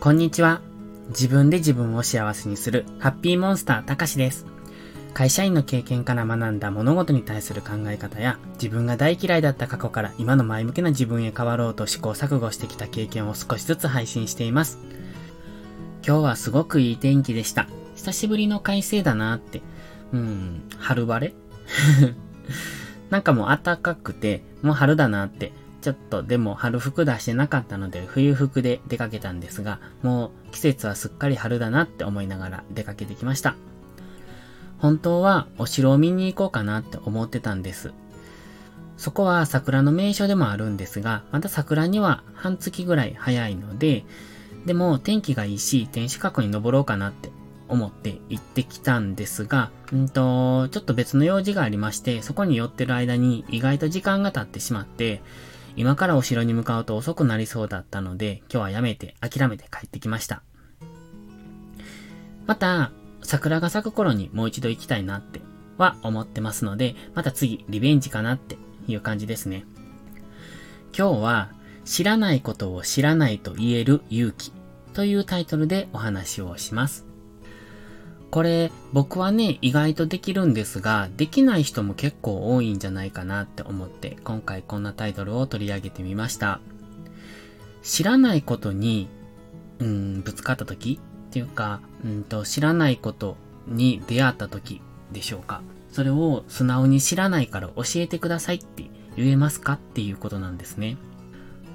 こんにちは。自分で自分を幸せにするハッピーモンスターたかしです。会社員の経験から学んだ物事に対する考え方や自分が大嫌いだった過去から今の前向きな自分へ変わろうと試行錯誤してきた経験を少しずつ配信しています。今日はすごくいい天気でした。久しぶりの快晴だなって。うん、春晴れ？なんかもう暖かくて、もう春だなってちょっとでも春服出してなかったので冬服で出かけたんですが、もう季節はすっかり春だなって思いながら出かけてきました。本当はお城を見に行こうかなって思ってたんです。そこは桜の名所でもあるんですが、また桜には半月ぐらい早いので、でも天気がいいし、天守閣に登ろうかなって思って行ってきたんですが、んと、ちょっと別の用事がありまして、そこに寄ってる間に意外と時間が経ってしまって、今からお城に向かうと遅くなりそうだったので、今日はやめて諦めて帰ってきました。また、桜が咲く頃にもう一度行きたいなっては思ってますので、また次リベンジかなっていう感じですね。今日は、知らないことを知らないと言える勇気というタイトルでお話をします。これ、僕はね、意外とできるんですが、できない人も結構多いんじゃないかなって思って、今回こんなタイトルを取り上げてみました。知らないことに、うん、ぶつかった時っていうか、うんと、知らないことに出会った時でしょうか。それを素直に知らないから教えてくださいって言えますかっていうことなんですね。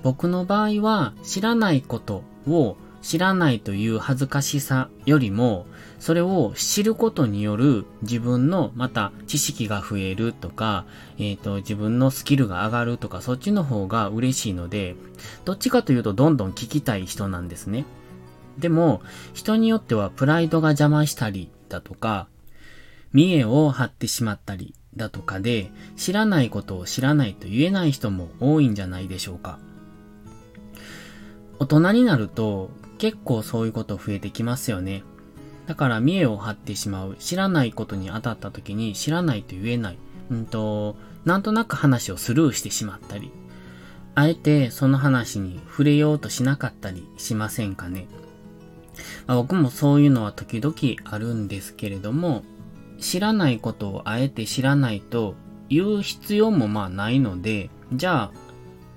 僕の場合は知らないことを知らないという恥ずかしさよりも、それを知ることによる自分のまた知識が増えるとか、えっ、ー、と、自分のスキルが上がるとか、そっちの方が嬉しいので、どっちかというとどんどん聞きたい人なんですね。でも、人によってはプライドが邪魔したりだとか、見栄を張ってしまったりだとかで、知らないことを知らないと言えない人も多いんじゃないでしょうか。大人になると結構そういうこと増えてきますよね。だから見栄を張ってしまう。知らないことに当たった時に知らないと言えない。うんと、なんとなく話をスルーしてしまったり。あえてその話に触れようとしなかったりしませんかね。まあ、僕もそういうのは時々あるんですけれども、知らないことをあえて知らないと言う必要もまあないので、じゃあ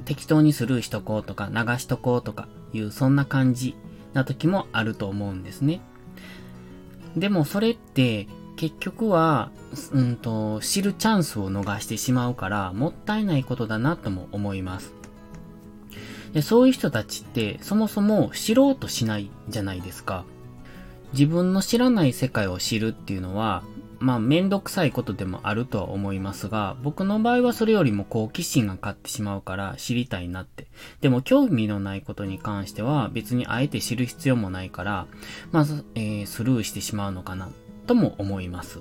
適当にスルーしとこうとか流しとこうとかいうそんな感じな時もあると思うんですね。でもそれって結局は、うんと、知るチャンスを逃してしまうからもったいないことだなとも思います。でそういう人たちってそもそも知ろうとしないじゃないですか。自分の知らない世界を知るっていうのはまあ、めんどくさいことでもあるとは思いますが、僕の場合はそれよりも好奇心が勝ってしまうから知りたいなって。でも興味のないことに関しては別にあえて知る必要もないから、まず、えー、スルーしてしまうのかな、とも思います。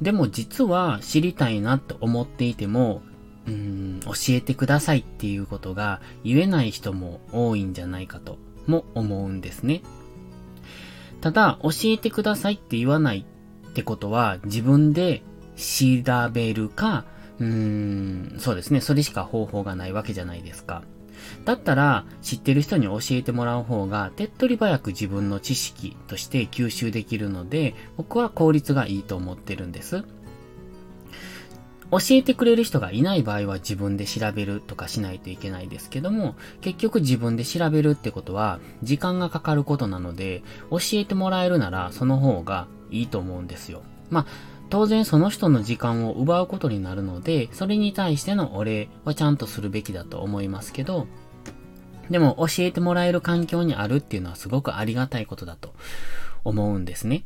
でも実は知りたいなと思っていても、うーん、教えてくださいっていうことが言えない人も多いんじゃないかとも思うんですね。ただ、教えてくださいって言わないってことは自分で調べるか、うーん、そうですね。それしか方法がないわけじゃないですか。だったら、知ってる人に教えてもらう方が、手っ取り早く自分の知識として吸収できるので、僕は効率がいいと思ってるんです。教えてくれる人がいない場合は自分で調べるとかしないといけないですけども、結局自分で調べるってことは時間がかかることなので、教えてもらえるならその方がいいと思うんですよ。まあ、当然その人の時間を奪うことになるので、それに対してのお礼はちゃんとするべきだと思いますけど、でも教えてもらえる環境にあるっていうのはすごくありがたいことだと思うんですね。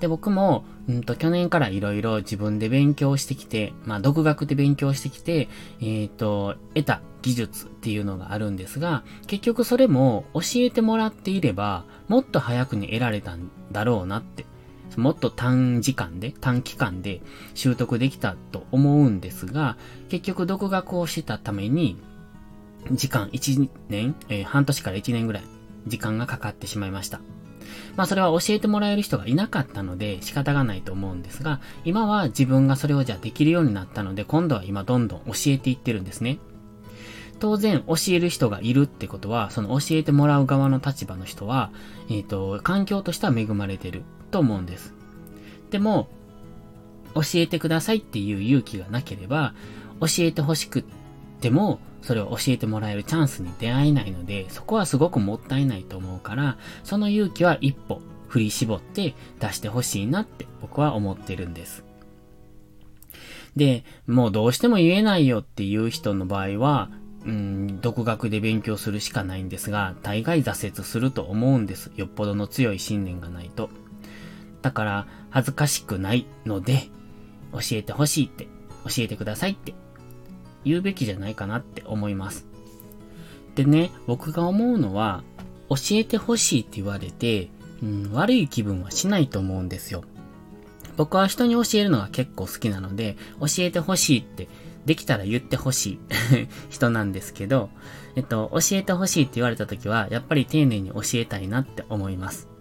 で、僕も、うんと、去年から色々自分で勉強してきて、まあ、独学で勉強してきて、えっ、ー、と、得た技術っていうのがあるんですが、結局それも教えてもらっていれば、もっと早くに得られたんだろうなってもっと短時間で、短期間で習得できたと思うんですが、結局独学をしたために、時間1年、えー、半年から1年ぐらい時間がかかってしまいました。まあそれは教えてもらえる人がいなかったので仕方がないと思うんですが、今は自分がそれをじゃあできるようになったので、今度は今どんどん教えていってるんですね。当然教える人がいるってことは、その教えてもらう側の立場の人は、えっ、ー、と、環境としては恵まれてると思うんです。でも、教えてくださいっていう勇気がなければ、教えてほしくても、それを教えてもらえるチャンスに出会えないので、そこはすごくもったいないと思うから、その勇気は一歩振り絞って出してほしいなって僕は思ってるんです。で、もうどうしても言えないよっていう人の場合は、うん、独学で勉強するしかないんですが、大概挫折すると思うんです。よっぽどの強い信念がないと。だから、恥ずかしくないので、教えてほしいって、教えてくださいって言うべきじゃないかなって思います。でね、僕が思うのは、教えてほしいって言われて、うん、悪い気分はしないと思うんですよ。僕は人に教えるのが結構好きなので、教えてほしいって、できたら言ってほしい 人なんですけど、えっと、教えてほしいって言われた時は、やっぱり丁寧に教えたいなって思います。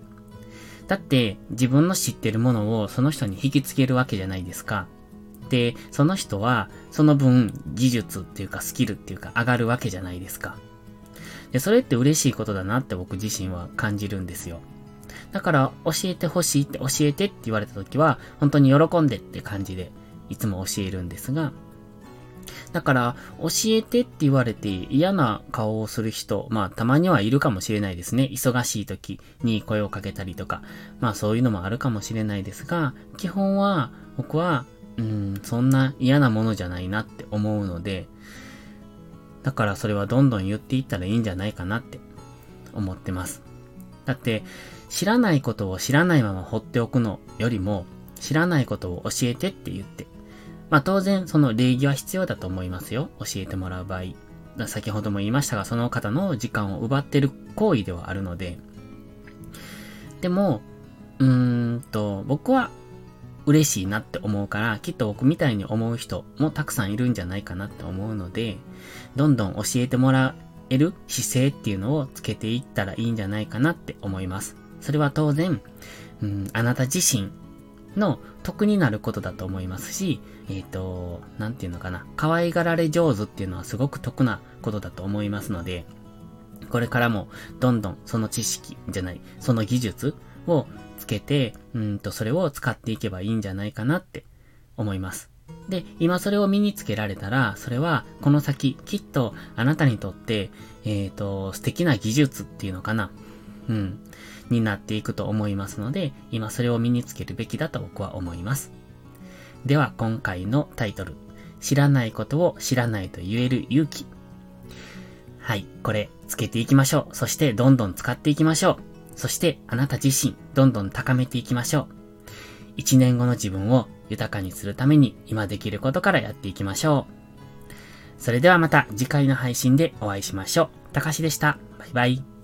だって、自分の知ってるものをその人に引きつけるわけじゃないですか。で、その人は、その分、技術っていうかスキルっていうか上がるわけじゃないですか。で、それって嬉しいことだなって僕自身は感じるんですよ。だから教えてほしいって教えてって言われた時は、本当に喜んでって感じでいつも教えるんですが、だから、教えてって言われて嫌な顔をする人、まあたまにはいるかもしれないですね。忙しい時に声をかけたりとか、まあそういうのもあるかもしれないですが、基本は僕は、うん、そんな嫌なものじゃないなって思うので、だからそれはどんどん言っていったらいいんじゃないかなって思ってます。だって、知らないことを知らないまま放っておくのよりも、知らないことを教えてって言って。まあ当然その礼儀は必要だと思いますよ。教えてもらう場合。先ほども言いましたが、その方の時間を奪ってる行為ではあるので。でも、うーんと、僕は嬉しいなって思うから、きっと僕みたいに思う人もたくさんいるんじゃないかなって思うので、どんどん教えてもらえる姿勢っていうのをつけていったらいいんじゃないかなって思います。それは当然、うん、あなた自身の得になることだと思いますし、えっ、ー、と、なんていうのかな、可愛がられ上手っていうのはすごく得なことだと思いますので、これからもどんどんその知識じゃない、その技術をつけて、うんと、それを使っていけばいいんじゃないかなって思います。で、今それを身につけられたら、それはこの先、きっとあなたにとって、えっ、ー、と、素敵な技術っていうのかな。うん。になっていくと思いますので、今それを身につけるべきだと僕は思います。では今回のタイトル、知らないことを知らないと言える勇気。はい、これつけていきましょう。そしてどんどん使っていきましょう。そしてあなた自身、どんどん高めていきましょう。一年後の自分を豊かにするために今できることからやっていきましょう。それではまた次回の配信でお会いしましょう。たかしでした。バイバイ。